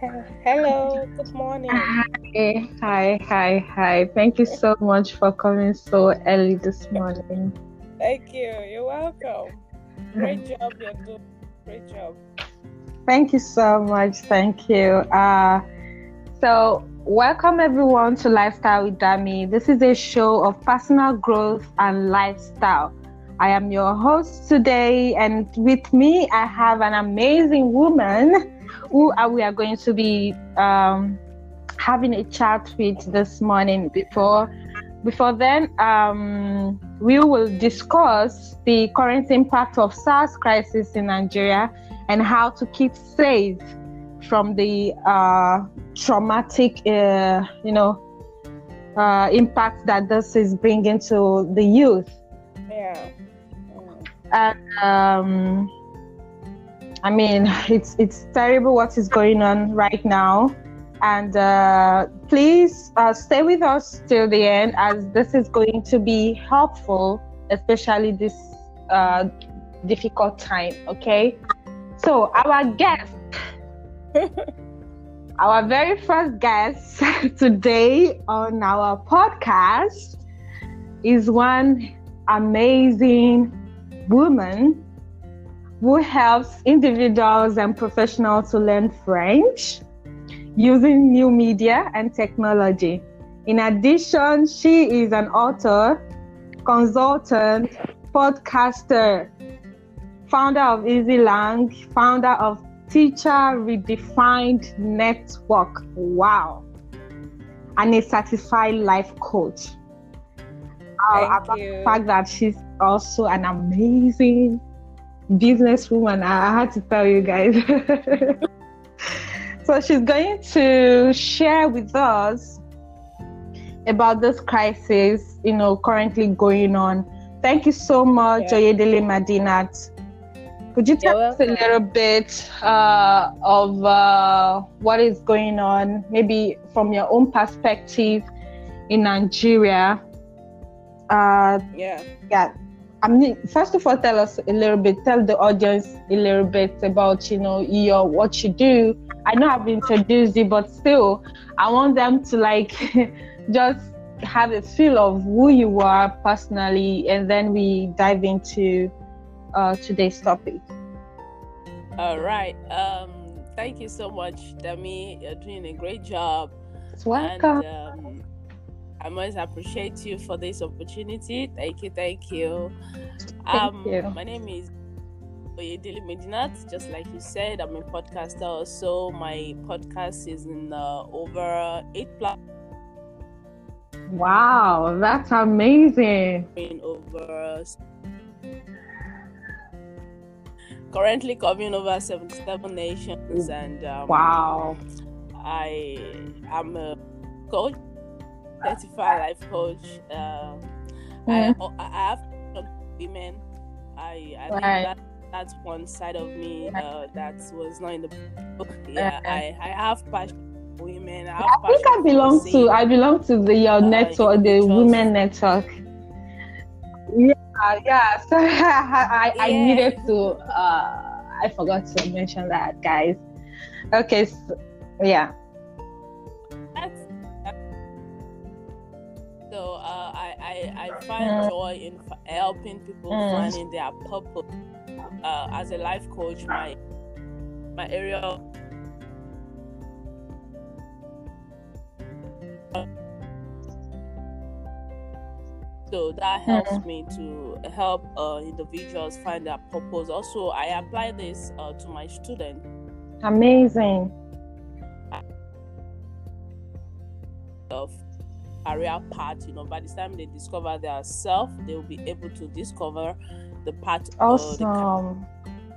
Hello, good morning. Hi, hi, hi, hi. Thank you so much for coming so early this morning. Thank you. You're welcome. Great job, you're doing. Great job. Thank you so much. Thank you. Uh, so, welcome everyone to Lifestyle with Dami. This is a show of personal growth and lifestyle. I am your host today, and with me, I have an amazing woman who are we are going to be um, having a chat with this morning. Before before then, um, we will discuss the current impact of SARS crisis in Nigeria and how to keep safe from the uh, traumatic, uh, you know, uh, impact that this is bringing to the youth. Yeah. And um, I mean, it's it's terrible what is going on right now. And uh, please uh, stay with us till the end, as this is going to be helpful, especially this uh, difficult time. Okay. So our guest, our very first guest today on our podcast is one amazing woman who helps individuals and professionals to learn French using new media and technology. In addition, she is an author, consultant, podcaster, founder of Easy Langues, founder of Teacher Redefined Network. Wow. And a certified life coach. Thank about you. the fact that she's also an amazing businesswoman. I had to tell you guys. so she's going to share with us about this crisis, you know, currently going on. Thank you so much, Yeah. Oyedele Medinat. Could you tell us a little bit uh, of uh, what is going on, maybe from your own perspective in Nigeria? Uh, Yeah. yeah i mean first of all tell us a little bit tell the audience a little bit about you know your what you do i know i've introduced you but still i want them to like just have a feel of who you are personally and then we dive into uh, today's topic All right. Um, thank you so much, Dami. You're doing a great job. It's welcome And um, I must appreciate you for this opportunity. Thank you, thank you. um, you. My name is Oyedele Medinat. Just like you said, I'm a podcaster. Also, my podcast is in uh, over eight platforms, wow that's amazing In over currently covering over 77 nations, and um, wow I am a coach, certified life coach. Um, I, I have women. I, I think Right. that that's one side of me uh, that was not in the book. Yeah, I, I have passion for women. I, have i think i belong to i belong to the your uh, network the women network yeah yeah so i i Yeah. needed to uh i forgot to mention that guys okay so, yeah I, I, I find Mm. joy in helping people Mm. finding their purpose. Uh, as a life coach, my my area so that helps Mm. me to help uh, individuals find their purpose. Also, I apply this uh, to my students. amazing career path. You know, by the time they discover their self, they will be able to discover the path uh, the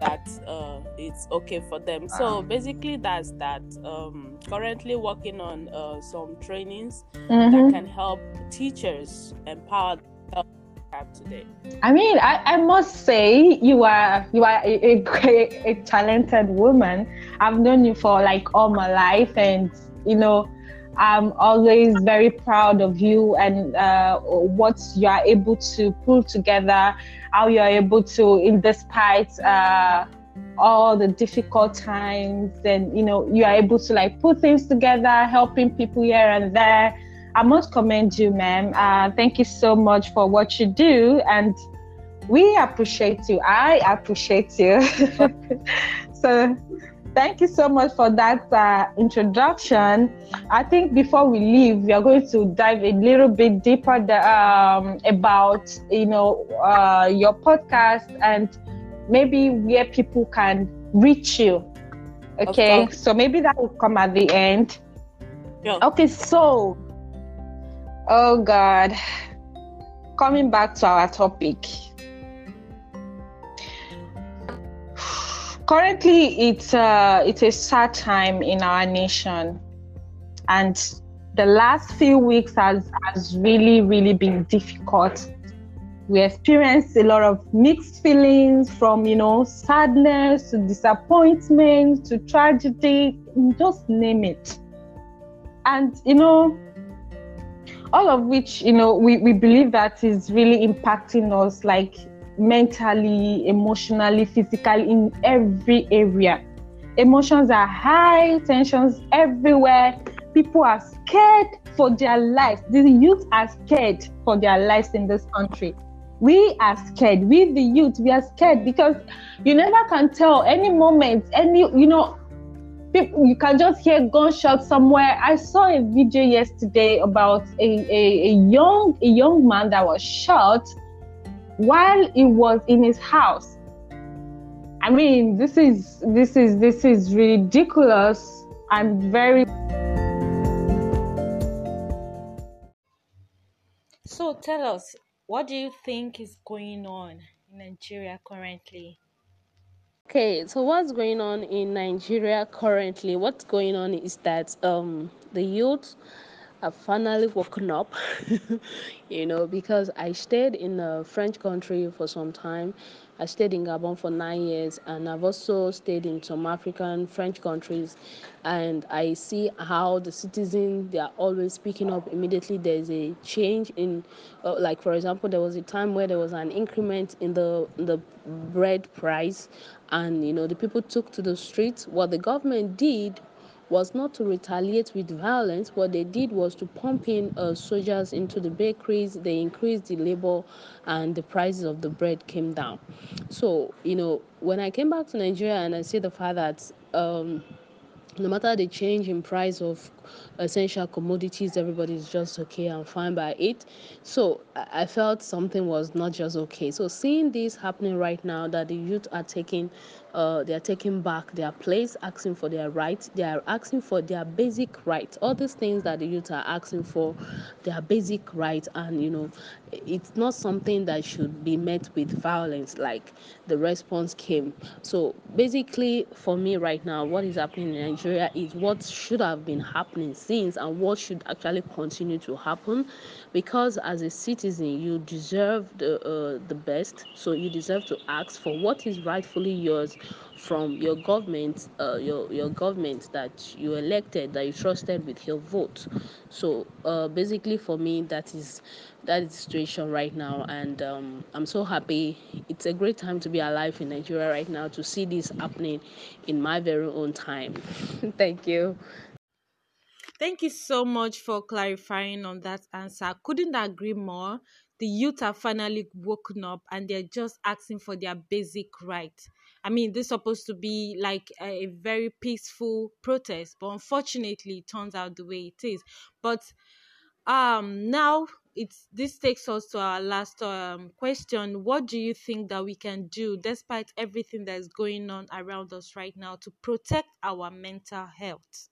that uh, it's okay for them. So basically, that's that. Um, currently working on uh, some trainings Mhm. that can help teachers empower themselves today. I mean, I, I must say you are you are a, a great, a talented woman. I've known you for like all my life, and you know, I'm always very proud of you and uh, what you are able to pull together. How you are able to, in despite uh, all the difficult times and you know you are able to like put things together helping people here and there. I must commend you ma'am. Uh, thank you so much for what you do and we appreciate you. I appreciate you. So thank you so much for that uh, introduction i think before we leave we are going to dive a little bit deeper the, um, about you know uh, your podcast and maybe where people can reach you. Okay, so maybe that will come at the end. Yeah. Okay, so, oh God, coming back to our topic. Currently, it's uh, it's a sad time in our nation, and the last few weeks has has really really been difficult. We experienced a lot of mixed feelings from you know sadness to disappointment to tragedy just name it. And you know all of which you know we, we believe that is really impacting us like mentally emotionally physically in every area emotions are high tensions everywhere people are scared for their lives the youth are scared for their lives in this country we are scared. We, the youth, we are scared because you never can tell any moment, any, you know, you can just hear gunshots somewhere. I saw a video yesterday about a, a, a young a young man that was shot while he was in his house. I mean, this is this is this is ridiculous. I'm very So tell us, what do you think is going on in Nigeria currently? Okay, so what's going on in Nigeria currently? What's going on is that um the youth have finally woken up, you know, because I stayed in a French country for some time I stayed in Gabon for nine years, and I've also stayed in some African French countries. And I see how the citizens they are always speaking up immediately. There's a change in, uh, like for example, there was a time where there was an increment in the in the bread price, and you know the people took to the streets. What the government did was not to retaliate with violence. What they did was to pump in uh, soldiers into the bakeries. They increased the labor, and the prices of the bread came down. So, you know, when I came back to Nigeria and I see the fact that um, no matter the change in price of essential commodities, everybody's just okay and fine by it. So I felt something was not just okay. So seeing this happening right now, that the youth are taking uh, they are taking back their place, asking for their rights. They are asking for their basic rights. All these things that the youth are asking for, their basic rights, and you know, it's not something that should be met with violence like the response came. So basically, for me right now, what is happening in Nigeria is what should have been happening since, and what should actually continue to happen, because as a citizen, you deserve the uh, the best. So you deserve to ask for what is rightfully yours from your government, uh, your your government that you elected, that you trusted with your vote. So uh, basically, for me, that is that is the situation right now, and um, I'm so happy. It's a great time to be alive in Nigeria right now to see this happening in my very own time. Thank you. Thank you so much for clarifying on that answer. Couldn't agree more. The youth are finally woken up and they're just asking for their basic right. I mean, this is supposed to be like a, a very peaceful protest, but unfortunately, it turns out the way it is. But um, now it's this takes us to our last um, question. What do you think that we can do, despite everything that is going on around us right now, to protect our mental health?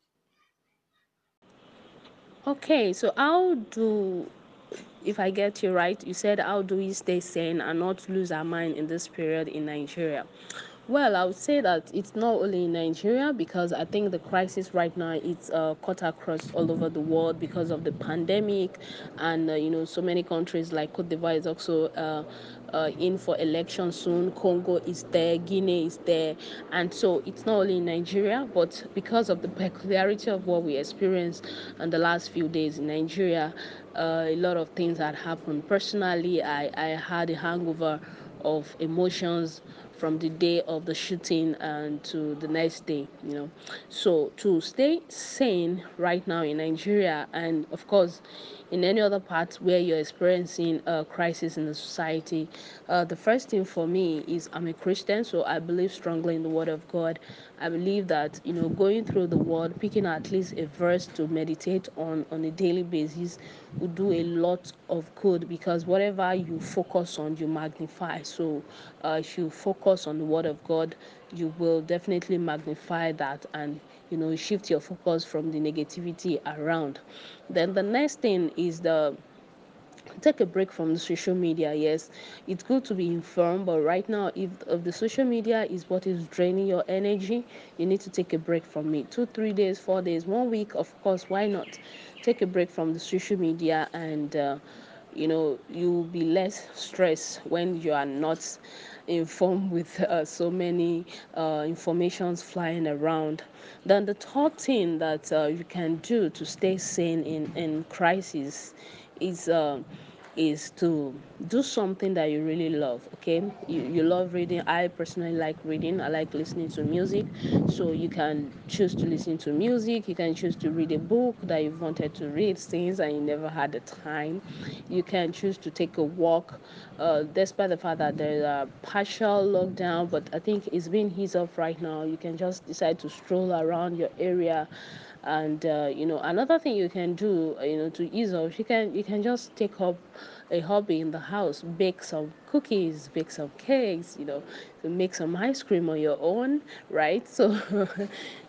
Okay, so how do if I get you right, you said how do we stay sane and not lose our mind in this period in Nigeria? Well, I would say that it's not only in Nigeria because I think the crisis right now it's uh, cut across all over the world because of the pandemic, and uh, you know so many countries like Cote d'Ivoire is also uh, uh, in for election soon. Congo is there, Guinea is there, and so it's not only in Nigeria, but because of the peculiarity of what we experienced in the last few days in Nigeria, uh, a lot of things had happened. Personally, I I had a hangover of emotions from the day of the shooting and to the next day you know. So to stay sane right now in nigeria and of course in any other part where you're experiencing a crisis in the society uh, the first thing for me is i'm a christian so i believe strongly in the word of god. I believe that you know going through the word picking at least a verse to meditate on on a daily basis will do a lot of good because whatever you focus on you magnify. So uh, if you focus on the word of god you will definitely magnify that and you know shift your focus from the negativity around. Then the next thing is the take a break from the social media yes. It's good to be informed but right now if, if the social media is what is draining your energy you need to take a break from it. Two three days four days one week of course why not? Take a break from the social media and uh, you know you'll be less stressed when you are not informed with uh, so many uh, informations flying around. Then the third thing that uh, you can do to stay sane in in crisis is uh, is to do something that you really love okay? You, you love reading. I personally like reading. I like listening to music. So you can choose to listen to music. You can choose to read a book that you've wanted to read since and you never had the time. You can choose to take a walk uh, despite the fact that there's a partial lockdown but i think it's being eased off right now. You can just decide to stroll around your area and uh, you know another thing you can do uh, you know to ease off you can you can just take up a hobby in the house bake some cookies bake some cakes you know to make some ice cream on your own right? So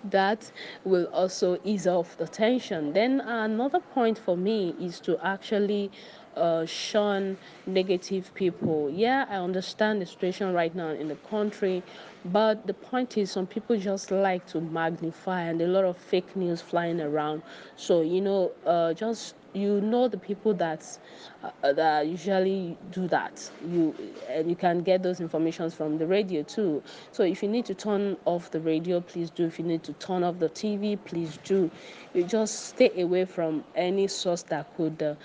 that will also ease off the tension. Then another point for me is to actually uh, shun negative people. Yeah, I understand the situation right now in the country, but the point is, some people just like to magnify, and a lot of fake news flying around. So you know, uh, just you know the people that uh, that usually do that. You and you can get those informations from the radio too. So if you need to turn off the radio, please do. If you need to turn off the TV, please do. You just stay away from any source that could. Uh,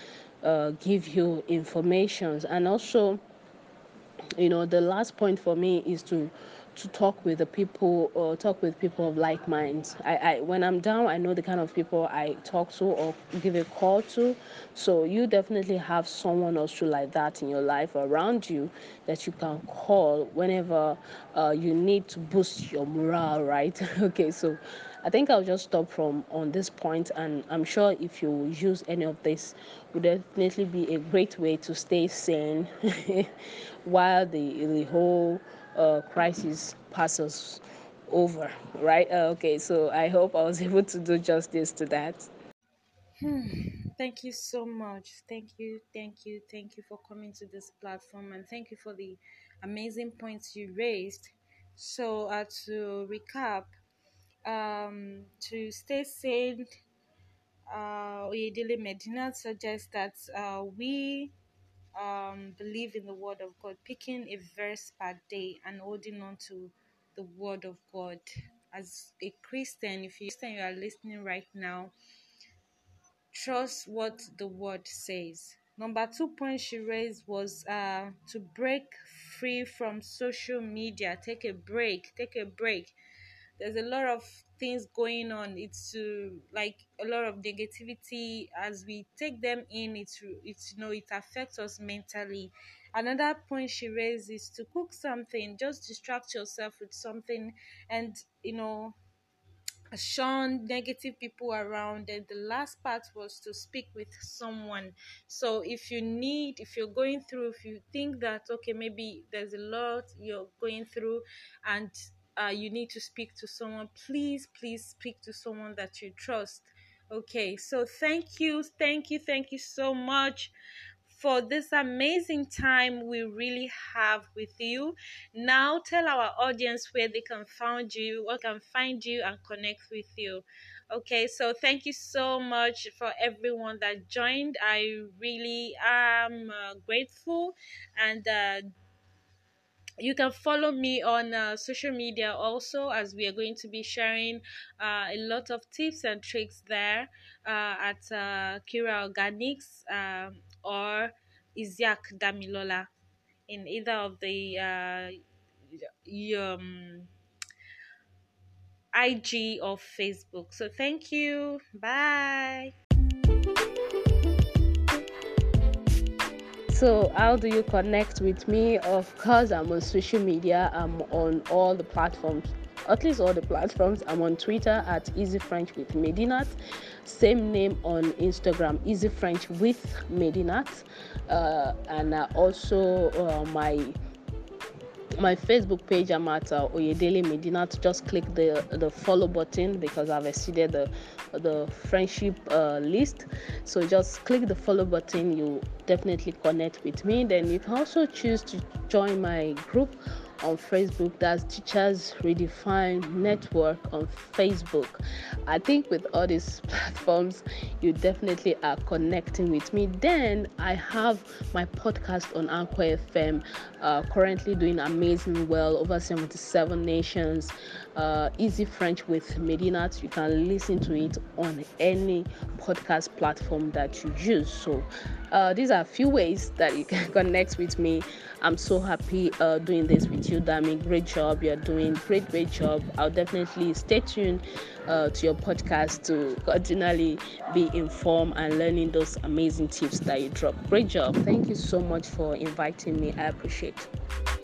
uh, give you informations. And also you know the last point for me is to to talk with the people or talk with people of like minds. I, I when i'm down i know the kind of people i talk to or give a call to. So you definitely have someone also like that in your life around you that you can call whenever uh, you need to boost your morale right? Okay so I think I'll just stop from on this point, and I'm sure if you use any of this, would definitely be a great way to stay sane while the the whole uh, crisis passes over. Right? Uh, okay. So I hope I was able to do justice to that. Hmm. Thank you so much. Thank you, thank you, thank you for coming to this platform and thank you for the amazing points you raised. So, uh, to recap, um, to stay sane, uh, Oyedele Medina suggests that uh, we um, believe in the Word of God, picking a verse per day and holding on to the Word of God. As a Christian, if you're Christian, you are listening right now, trust what the Word says. Number two point she raised was uh, to break free from social media. Take a break. Take a break there's a lot of things going on. It's like a lot of negativity. As we take them in it's it's you know it affects us mentally. Another point she raised is to cook something. Just distract yourself with something. And you know shun negative people around. And the last part was to speak with someone. So if you need if you're going through if you think that okay maybe there's a lot you're going through and uh, you need to speak to someone please please speak to someone that you trust okay so thank you thank you thank you so much for this amazing time we really have with you. Now tell our audience where they can find you, what can find you and connect with you. Okay, so thank you so much for everyone that joined. I really am uh, grateful and uh, you can follow me on uh, social media also as we are going to be sharing uh, a lot of tips and tricks there uh, at uh, kira organics um, or Isiaq Damilola. in either of the uh, um, IG or Facebook. So thank you. Bye. So, how do you connect with me? Of course, I'm on social media. I'm on all the platforms, at least all the platforms. I'm on Twitter at Easy French with Medinat. Same name on Instagram, Easy French with Medinat. Uh, and uh, also uh, my my Facebook page, I'm at uh, Oyedele Medina. To just click the the follow button because I've exceeded the the friendship uh, list. So just click the follow button. You definitely connect with me. Then you can also choose to join my group on Facebook. That's Teachers Redefine Network on Facebook. I think with all these platforms, you definitely are connecting with me. Then I have my podcast on Anchor FM, uh, currently doing amazing well, over 77 nations. Uh, Easy French with Medinat. You can listen to it on any podcast platform that you use. So uh, these are a few ways that you can connect with me. I'm so happy uh, doing this with you, Dami. Great job. You're doing great, great job. I'll definitely stay tuned uh, to your podcast to continually be informed and learning those amazing tips that you drop. Great job. Thank you so much for inviting me. I appreciate it.